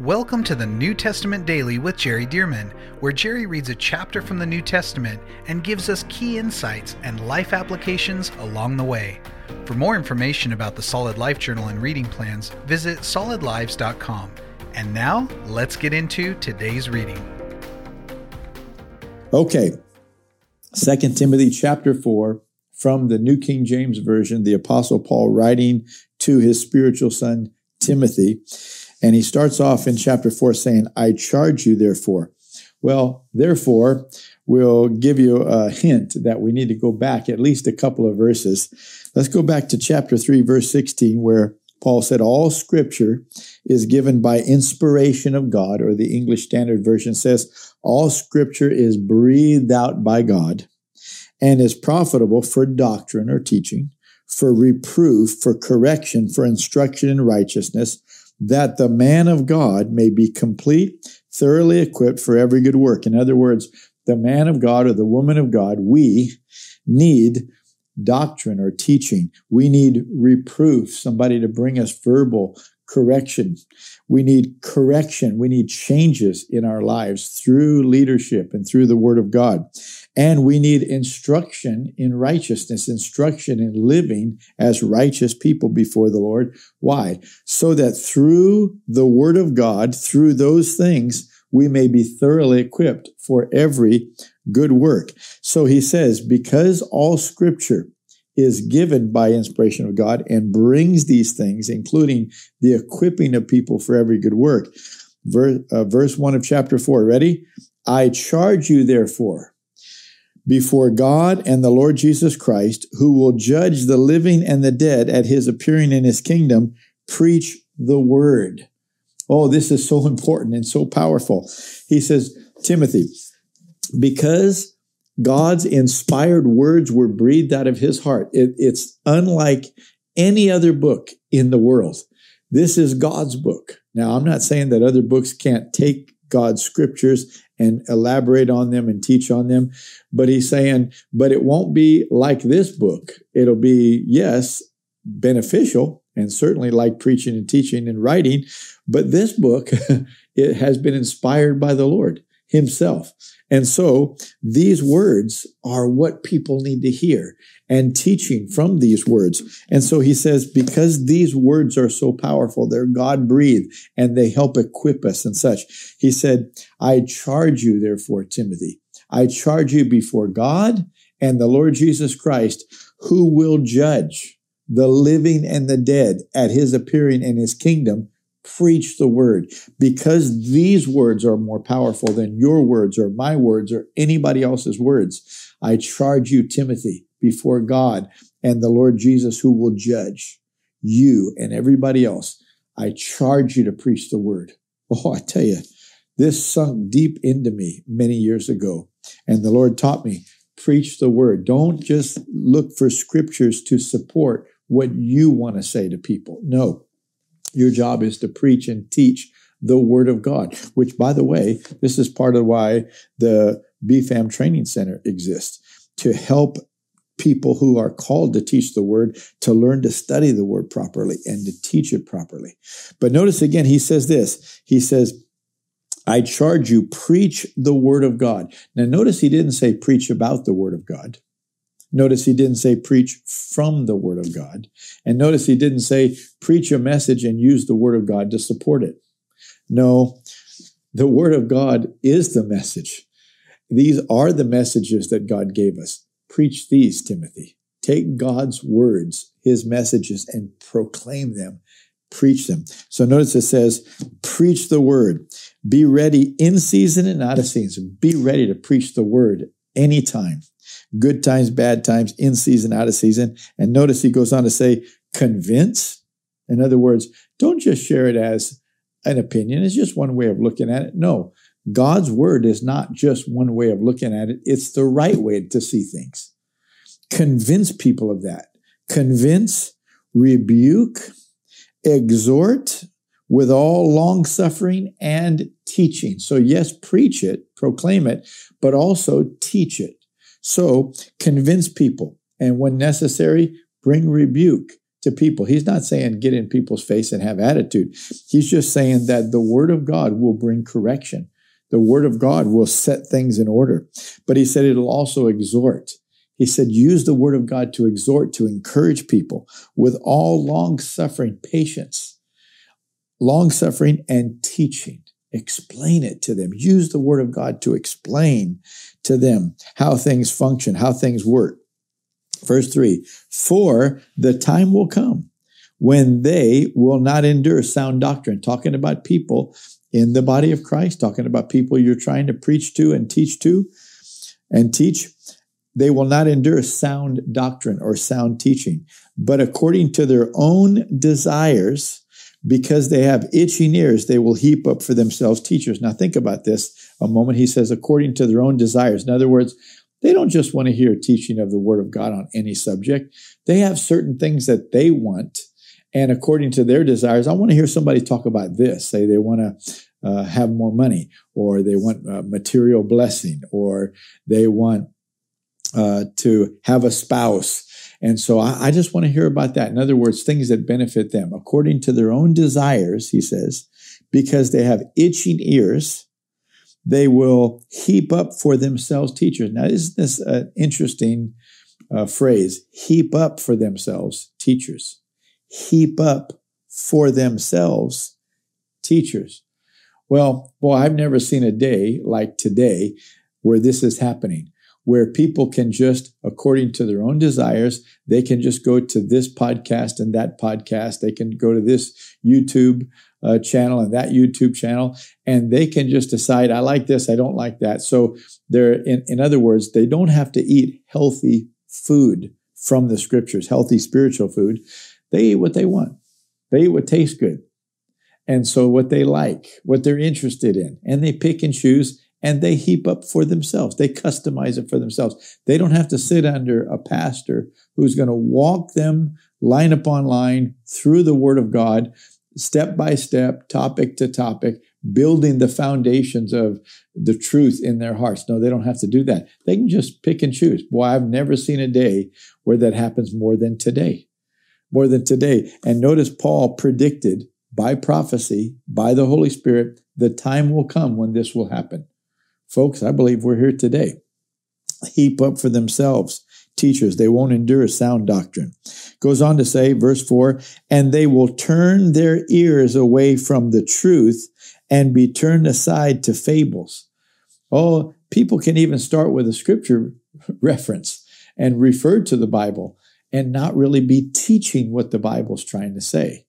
Welcome to the New Testament Daily with Jerry Dirmann, where Jerry reads a chapter from the New Testament and gives us key insights and life applications along the way. For more information about the Solid Life Journal and reading plans, visit solidlives.com. And now, let's get into today's reading. Okay. 2 Timothy chapter 4 from the New King James Version, the Apostle Paul writing to his spiritual son Timothy. And he starts off in chapter 4 saying, I charge you, therefore. Well, therefore, we'll give you a hint that we need to go back at least a couple of verses. Let's go back to chapter 3, verse 16, where Paul said, All scripture is given by inspiration of God, or the English Standard Version says, All scripture is breathed out by God and is profitable for doctrine or teaching, for reproof, for correction, for instruction in righteousness that the man of God may be complete, thoroughly equipped for every good work. In other words, the man of God or the woman of God, we need doctrine or teaching. We need reproof, somebody to bring us verbal correction. We need correction. We need changes in our lives through leadership and through the word of God. And we need instruction in righteousness, instruction in living as righteous people before the Lord. Why? So that through the word of God, through those things, we may be thoroughly equipped for every good work. So he says, because all scripture is given by inspiration of God and brings these things, including the equipping of people for every good work. Verse, uh, verse 1 of chapter 4. Ready? I charge you, therefore, before God and the Lord Jesus Christ, who will judge the living and the dead at his appearing in his kingdom, preach the word. Oh, this is so important and so powerful. He says, Timothy, because God's inspired words were breathed out of his heart. It, it's unlike any other book in the world. This is God's book. Now, I'm not saying that other books can't take God's scriptures and elaborate on them and teach on them, but he's saying, but it won't be like this book. It'll be, yes, beneficial and certainly like preaching and teaching and writing, but this book, it has been inspired by the Lord himself. And so these words are what people need to hear and teaching from these words. And so he says, because these words are so powerful, they're God breathed and they help equip us and such. He said, I charge you, therefore, Timothy, I charge you before God and the Lord Jesus Christ, who will judge the living and the dead at his appearing in his kingdom preach the word because these words are more powerful than your words or my words or anybody else's words. I charge you, Timothy, before God and the Lord Jesus who will judge you and everybody else. I charge you to preach the word. Oh, I tell you, this sunk deep into me many years ago. And the Lord taught me, preach the word. Don't just look for scriptures to support what you want to say to people. No, your job is to preach and teach the word of God, which by the way, this is part of why the BFAM training center exists to help people who are called to teach the word to learn to study the word properly and to teach it properly. But notice again, he says this. He says, I charge you, preach the word of God. Now notice he didn't say preach about the word of God. Notice he didn't say preach from the word of God. And notice he didn't say preach a message and use the word of God to support it. No, the word of God is the message. These are the messages that God gave us. Preach these, Timothy. Take God's words, his messages, and proclaim them. Preach them. So notice it says, preach the word. Be ready in season and out of season. Be ready to preach the word anytime good times, bad times, in season, out of season. And notice he goes on to say, convince. In other words, don't just share it as an opinion. It's just one way of looking at it. No, God's word is not just one way of looking at it. It's the right way to see things. Convince people of that. Convince, rebuke, exhort with all long suffering and teaching. So yes, preach it, proclaim it, but also teach it. So convince people and when necessary, bring rebuke to people. He's not saying get in people's face and have attitude. He's just saying that the word of God will bring correction. The word of God will set things in order. But he said it'll also exhort. He said, use the word of God to exhort, to encourage people with all long suffering patience, long suffering and teaching. Explain it to them. Use the word of God to explain to them how things function, how things work. Verse three, for the time will come when they will not endure sound doctrine, talking about people in the body of Christ, talking about people you're trying to preach to and teach to and teach. They will not endure sound doctrine or sound teaching, but according to their own desires, because they have itching ears, they will heap up for themselves teachers. Now think about this a moment. He says, according to their own desires. In other words, they don't just want to hear teaching of the Word of God on any subject. They have certain things that they want. And according to their desires, I want to hear somebody talk about this. Say they want to uh, have more money, or they want uh, material blessing, or they want uh, to have a spouse. And so I, I just want to hear about that. In other words, things that benefit them according to their own desires, he says, because they have itching ears they will heap up for themselves teachers. Now, isn't this an interesting uh, phrase? Heap up for themselves teachers. Heap up for themselves teachers. Well, boy, I've never seen a day like today where this is happening, where people can just, according to their own desires, they can just go to this podcast and that podcast. They can go to this YouTube uh, channel and that YouTube channel, and they can just decide, I like this, I don't like that. So they're, in, in other words, they don't have to eat healthy food from the scriptures, healthy spiritual food. They eat what they want. They eat what tastes good. And so what they like, what they're interested in, and they pick and choose and they heap up for themselves. They customize it for themselves. They don't have to sit under a pastor who's going to walk them line upon line through the word of God step by step, topic to topic, building the foundations of the truth in their hearts. No, they don't have to do that. They can just pick and choose. Boy, I've never seen a day where that happens more than today. More than today. And notice Paul predicted by prophecy, by the Holy Spirit, the time will come when this will happen. Folks, I believe we're here today. Heap up for themselves teachers. They won't endure sound doctrine. Goes on to say, verse 4 and they will turn their ears away from the truth and be turned aside to fables. Oh, people can even start with a scripture reference and refer to the Bible and not really be teaching what the Bible's trying to say.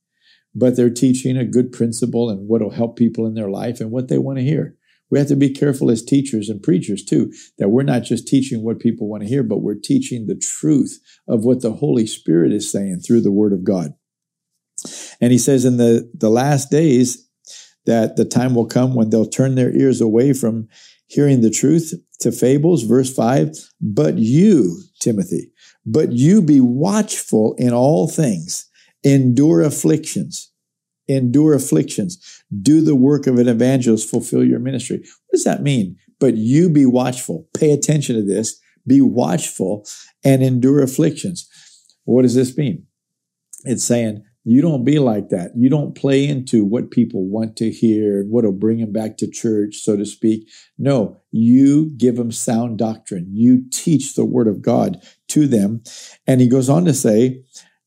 But they're teaching a good principle and what will help people in their life and what they want to hear. We have to be careful as teachers and preachers too, that we're not just teaching what people want to hear, but we're teaching the truth of what the Holy Spirit is saying through the Word of God. And he says in the, the last days that the time will come when they'll turn their ears away from hearing the truth to fables. Verse 5 But you, Timothy, but you be watchful in all things, endure afflictions endure afflictions, do the work of an evangelist, fulfill your ministry. What does that mean? But you be watchful, pay attention to this, be watchful and endure afflictions. What does this mean? It's saying you don't be like that. You don't play into what people want to hear and what will bring them back to church, so to speak. No, you give them sound doctrine. You teach the word of God to them. And he goes on to say,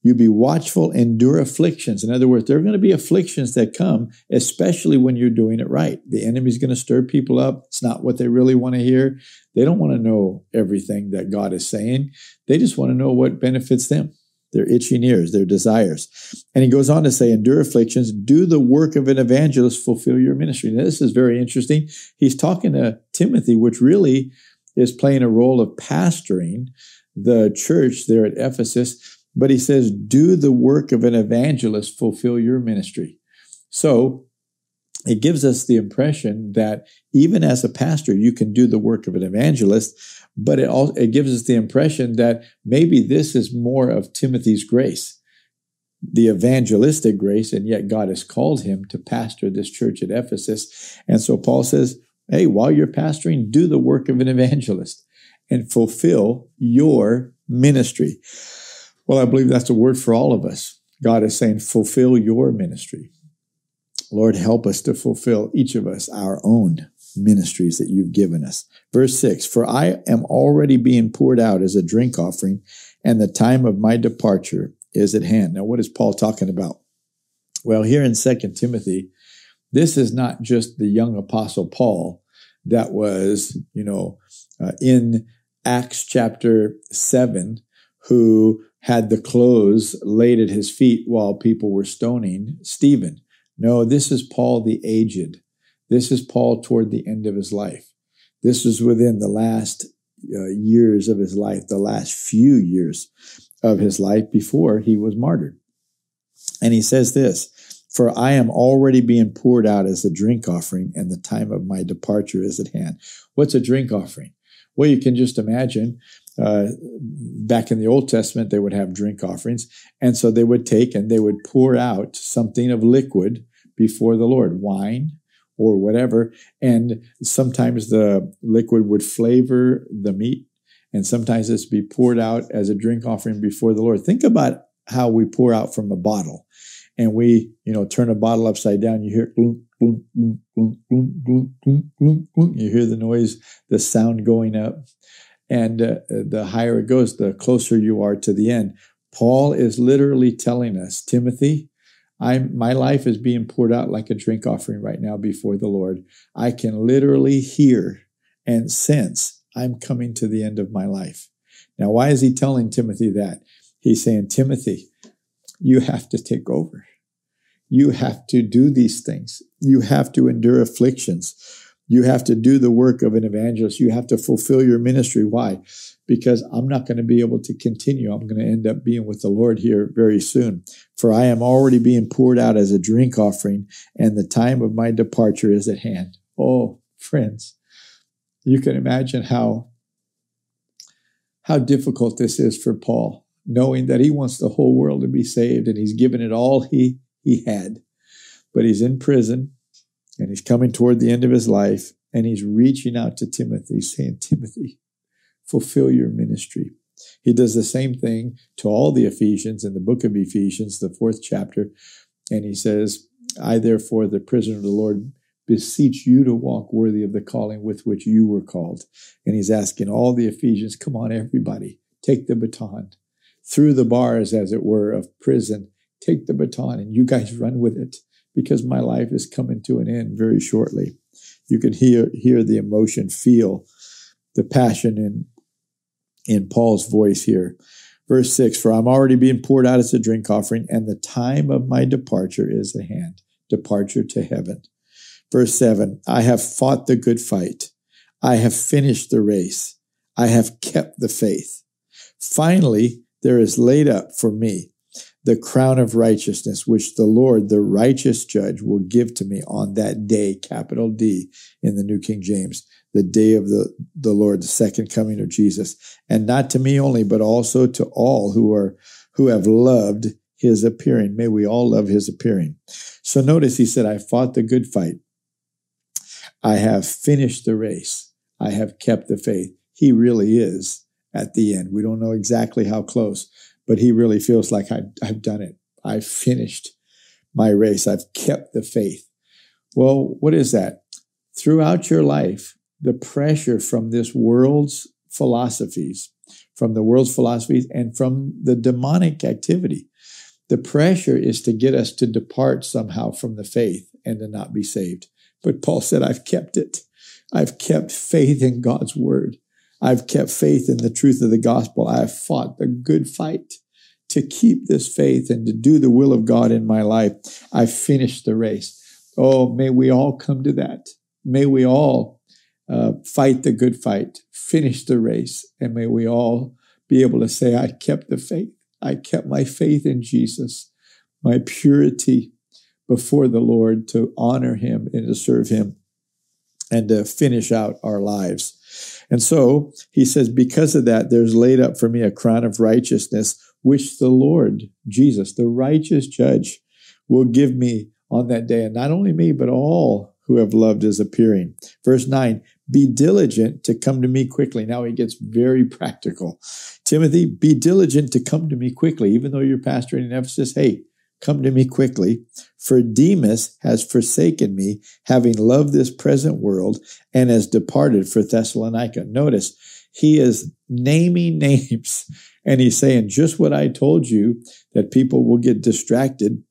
you be watchful, endure afflictions. In other words, there are going to be afflictions that come, especially when you're doing it right. The enemy's going to stir people up. It's not what they really want to hear. They don't want to know everything that God is saying. They just want to know what benefits them, their itching ears, their desires. And he goes on to say, endure afflictions, do the work of an evangelist, fulfill your ministry. Now, this is very interesting. He's talking to Timothy, which really is playing a role of pastoring the church there at Ephesus but he says, do the work of an evangelist, fulfill your ministry. So it gives us the impression that even as a pastor, you can do the work of an evangelist, but it, also, it gives us the impression that maybe this is more of Timothy's grace, the evangelistic grace, and yet God has called him to pastor this church at Ephesus. And so Paul says, hey, while you're pastoring, do the work of an evangelist and fulfill your ministry. Well, I believe that's a word for all of us. God is saying, fulfill your ministry. Lord, help us to fulfill each of us our own ministries that you've given us. Verse 6 For I am already being poured out as a drink offering, and the time of my departure is at hand. Now, what is Paul talking about? Well, here in 2 Timothy, this is not just the young apostle Paul that was, you know, uh, in Acts chapter 7, who had the clothes laid at his feet while people were stoning Stephen. No, this is Paul the aged. This is Paul toward the end of his life. This was within the last uh, years of his life, the last few years of his life before he was martyred. And he says this For I am already being poured out as a drink offering, and the time of my departure is at hand. What's a drink offering? Well, you can just imagine uh, back in the Old Testament, they would have drink offerings. And so they would take and they would pour out something of liquid before the Lord, wine or whatever. And sometimes the liquid would flavor the meat, and sometimes it's be poured out as a drink offering before the Lord. Think about how we pour out from a bottle. And we, you know, turn a bottle upside down. You hear gloom, gloom, gloom, gloom, gloom, gloom, gloom, gloom. You hear the noise, the sound going up. And uh, the higher it goes, the closer you are to the end. Paul is literally telling us, Timothy, I'm, my life is being poured out like a drink offering right now before the Lord. I can literally hear and sense I'm coming to the end of my life. Now, why is he telling Timothy that? He's saying, Timothy, you have to take over. You have to do these things. You have to endure afflictions. You have to do the work of an evangelist. You have to fulfill your ministry. Why? Because I'm not going to be able to continue. I'm going to end up being with the Lord here very soon. For I am already being poured out as a drink offering, and the time of my departure is at hand. Oh, friends, you can imagine how, how difficult this is for Paul, knowing that he wants the whole world to be saved and he's given it all he, he had. But he's in prison and he's coming toward the end of his life and he's reaching out to Timothy, saying, Timothy, fulfill your ministry. He does the same thing to all the Ephesians in the book of Ephesians, the fourth chapter. And he says, I, therefore, the prisoner of the Lord, beseech you to walk worthy of the calling with which you were called. And he's asking all the Ephesians, come on, everybody, take the baton through the bars, as it were, of prison. Take the baton and you guys run with it because my life is coming to an end very shortly. You can hear, hear the emotion, feel the passion in, in Paul's voice here. Verse 6 For I'm already being poured out as a drink offering, and the time of my departure is at hand, departure to heaven. Verse 7 I have fought the good fight, I have finished the race, I have kept the faith. Finally, there is laid up for me the crown of righteousness, which the Lord, the righteous judge, will give to me on that day, capital D in the New King James, the day of the, the Lord, the second coming of Jesus. And not to me only, but also to all who are, who have loved his appearing. May we all love his appearing. So notice he said, I fought the good fight. I have finished the race. I have kept the faith. He really is at the end. We don't know exactly how close, but he really feels like I've, I've done it. I've finished my race. I've kept the faith. Well, what is that? Throughout your life, the pressure from this world's philosophies, from the world's philosophies, and from the demonic activity, the pressure is to get us to depart somehow from the faith and to not be saved. But Paul said, I've kept it. I've kept faith in God's word. I've kept faith in the truth of the gospel. I have fought the good fight to keep this faith and to do the will of God in my life. I've finished the race. Oh, may we all come to that. May we all uh, fight the good fight, finish the race, and may we all be able to say, I kept the faith. I kept my faith in Jesus, my purity before the Lord to honor him and to serve him and to finish out our lives. And so he says, because of that, there's laid up for me a crown of righteousness, which the Lord, Jesus, the righteous judge, will give me on that day. And not only me, but all who have loved is appearing. Verse 9, be diligent to come to me quickly. Now he gets very practical. Timothy, be diligent to come to me quickly, even though you're pastoring in Ephesus. Hey, come to me quickly. For Demas has forsaken me, having loved this present world, and has departed for Thessalonica. Notice, he is naming names, and he's saying just what I told you that people will get distracted.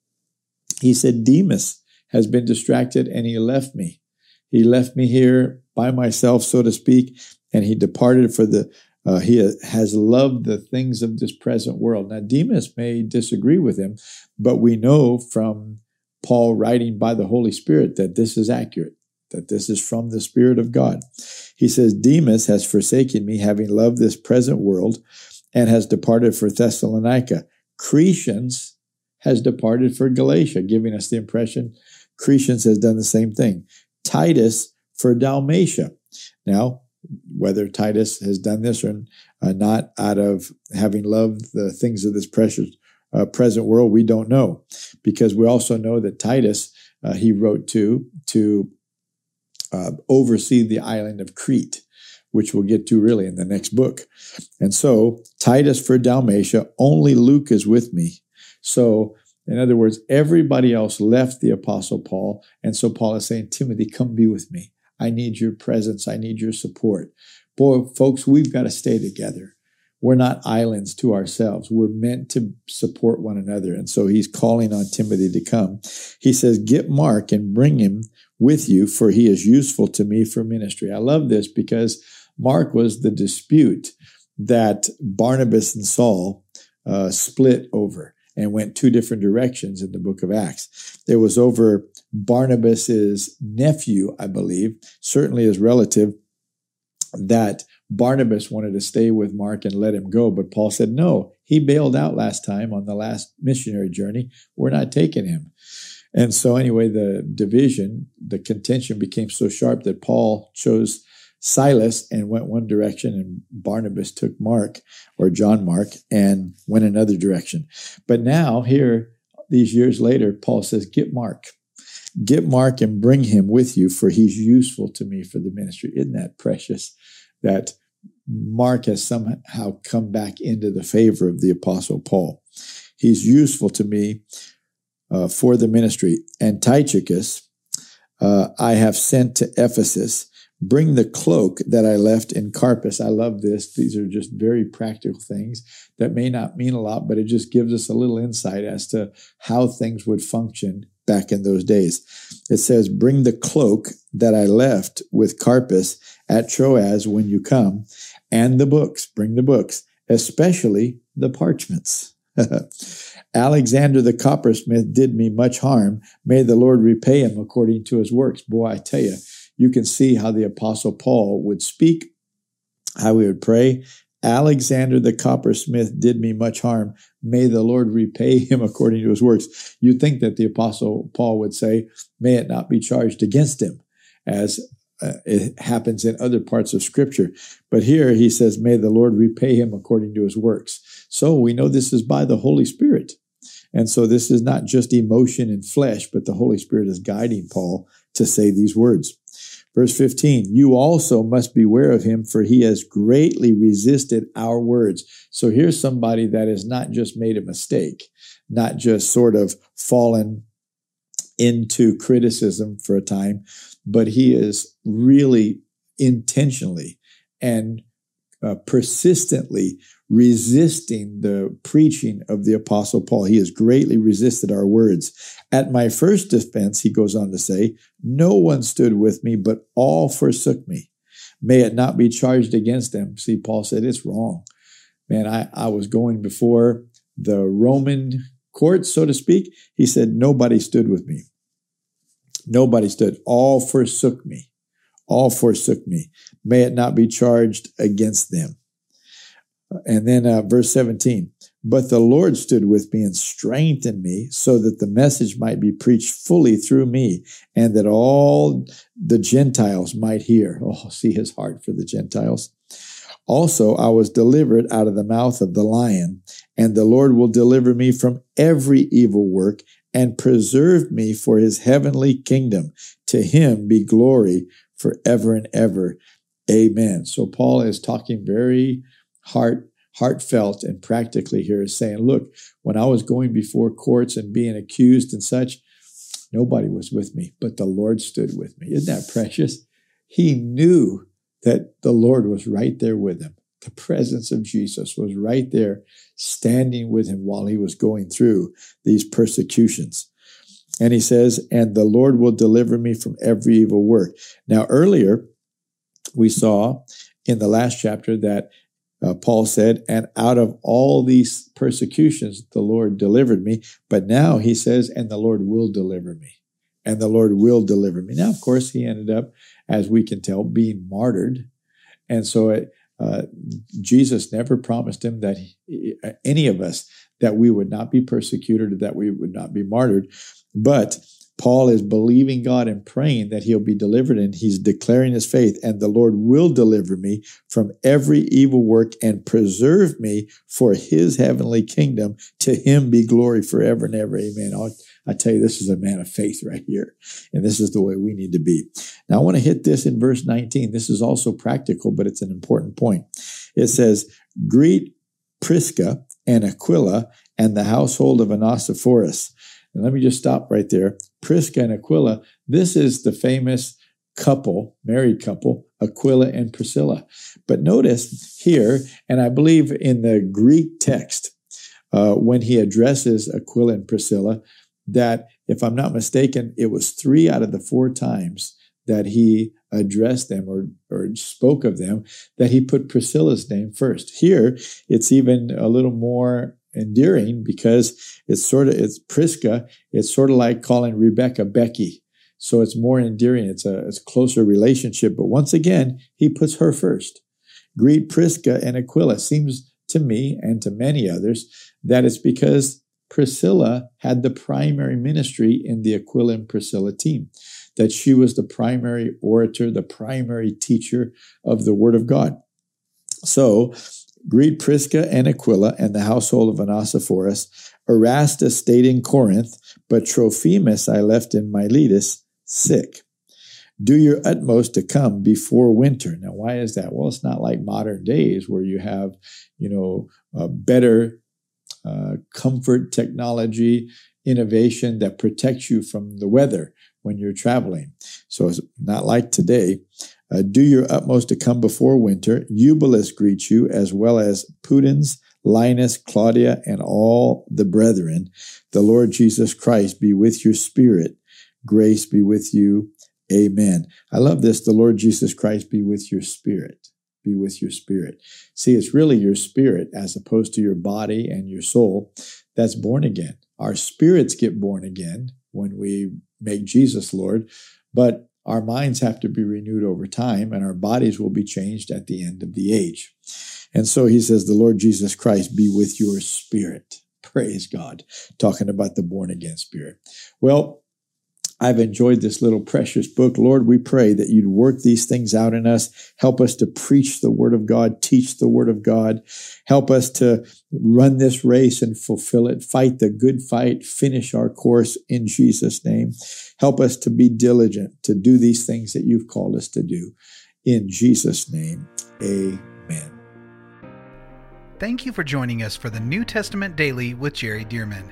He said, Demas has been distracted and he left me. He left me here by myself, so to speak, and he departed for the uh, he has loved the things of this present world. Now, Demas may disagree with him, but we know from Paul writing by the Holy Spirit that this is accurate, that this is from the Spirit of God. He says, Demas has forsaken me, having loved this present world, and has departed for Thessalonica. Crescens has departed for Galatia, giving us the impression Crescens has done the same thing. Titus for Dalmatia. Now, whether Titus has done this or uh, not out of having loved the things of this precious uh, present world, we don't know, because we also know that Titus uh, he wrote to to uh, oversee the island of Crete, which we'll get to really in the next book. And so Titus for Dalmatia, only Luke is with me. So in other words, everybody else left the apostle Paul, and so Paul is saying, Timothy, come be with me. I need your presence. I need your support. Boy, folks, we've got to stay together. We're not islands to ourselves. We're meant to support one another. And so he's calling on Timothy to come. He says, Get Mark and bring him with you, for he is useful to me for ministry. I love this because Mark was the dispute that Barnabas and Saul uh, split over and went two different directions in the book of Acts. It was over Barnabas's nephew, I believe, certainly his relative, that Barnabas wanted to stay with Mark and let him go, but Paul said, no, he bailed out last time on the last missionary journey. We're not taking him. And so, anyway, the division, the contention became so sharp that Paul chose Silas and went one direction, and Barnabas took Mark or John Mark and went another direction. But now, here, these years later, Paul says, Get Mark. Get Mark and bring him with you, for he's useful to me for the ministry. Isn't that precious that Mark has somehow come back into the favor of the Apostle Paul? He's useful to me uh, for the ministry. And Tychicus, uh, I have sent to Ephesus Bring the cloak that I left in Carpus. I love this. These are just very practical things that may not mean a lot, but it just gives us a little insight as to how things would function back in those days. It says, Bring the cloak that I left with Carpus at Troas when you come, and the books. Bring the books, especially the parchments. Alexander the coppersmith did me much harm. May the Lord repay him according to his works. Boy, I tell you, you can see how the Apostle Paul would speak, how he would pray. Alexander the coppersmith did me much harm. May the Lord repay him according to his works. You'd think that the Apostle Paul would say, May it not be charged against him, as uh, it happens in other parts of Scripture. But here he says, May the Lord repay him according to his works. So we know this is by the Holy Spirit. And so this is not just emotion and flesh, but the Holy Spirit is guiding Paul to say these words. Verse 15, you also must beware of him, for he has greatly resisted our words. So here's somebody that has not just made a mistake, not just sort of fallen into criticism for a time, but he is really intentionally and uh, persistently resisting the preaching of the apostle Paul. He has greatly resisted our words. At my first defense, he goes on to say, no one stood with me, but all forsook me. May it not be charged against them. See, Paul said, it's wrong. Man, I, I was going before the Roman court, so to speak. He said, nobody stood with me. Nobody stood. All forsook me. All forsook me. May it not be charged against them. And then uh, verse 17, but the Lord stood with me and strengthened me so that the message might be preached fully through me and that all the Gentiles might hear. Oh, see his heart for the Gentiles. Also, I was delivered out of the mouth of the lion, and the Lord will deliver me from every evil work and preserve me for his heavenly kingdom. To him be glory forever and ever. Amen. So Paul is talking very heart heartfelt and practically here is saying, look, when I was going before courts and being accused and such, nobody was with me, but the Lord stood with me. Isn't that precious? He knew that the Lord was right there with him. The presence of Jesus was right there, standing with him while he was going through these persecutions. And he says, and the Lord will deliver me from every evil work. Now, earlier, we saw in the last chapter that uh, Paul said, and out of all these persecutions, the Lord delivered me. But now he says, and the Lord will deliver me. And the Lord will deliver me. Now, of course, he ended up, as we can tell, being martyred. And so it, uh, Jesus never promised him that he, any of us that we would not be persecuted that we would not be martyred. But Paul is believing God and praying that he'll be delivered, and he's declaring his faith, and the Lord will deliver me from every evil work and preserve me for his heavenly kingdom. To him be glory forever and ever. Amen. I'll, I tell you, this is a man of faith right here, and this is the way we need to be. Now, I want to hit this in verse 19. This is also practical, but it's an important point. It says, Greet Prisca and Aquila and the household of Onesiphorus. And let me just stop right there. Prisca and Aquila, this is the famous couple, married couple, Aquila and Priscilla. But notice here, and I believe in the Greek text, uh, when he addresses Aquila and Priscilla, that if I'm not mistaken, it was three out of the four times that he addressed them or, or spoke of them that he put Priscilla's name first. Here, it's even a little more endearing because it's sort of it's Prisca. It's sort of like calling Rebecca Becky. So it's more endearing. It's a, it's closer relationship. But once again, he puts her first. Greet Prisca and Aquila. Seems to me and to many others that it's because Priscilla had the primary ministry in the Aquila and Priscilla team, that she was the primary orator, the primary teacher of the Word of God. So Greet Prisca and Aquila and the household of Onesiphorus. Erastus stayed in Corinth, but Trophimus I left in Miletus sick. Do your utmost to come before winter. Now, why is that? Well, it's not like modern days where you have, you know, better uh, comfort technology, innovation that protects you from the weather when you're traveling. So it's not like today. Uh, do your utmost to come before winter. Eubulus greets you, as well as Pudens, Linus, Claudia, and all the brethren. The Lord Jesus Christ be with your spirit. Grace be with you. Amen. I love this. The Lord Jesus Christ be with your spirit. Be with your spirit. See, it's really your spirit as opposed to your body and your soul that's born again. Our spirits get born again when we make Jesus Lord, but our minds have to be renewed over time, and our bodies will be changed at the end of the age. And so he says, The Lord Jesus Christ be with your spirit. Praise God. Talking about the born again spirit. Well, I've enjoyed this little precious book. Lord, we pray that you'd work these things out in us. Help us to preach the word of God, teach the word of God. Help us to run this race and fulfill it, fight the good fight, finish our course in Jesus' name. Help us to be diligent to do these things that you've called us to do. In Jesus' name, amen. Thank you for joining us for the New Testament Daily with Jerry Dirmann.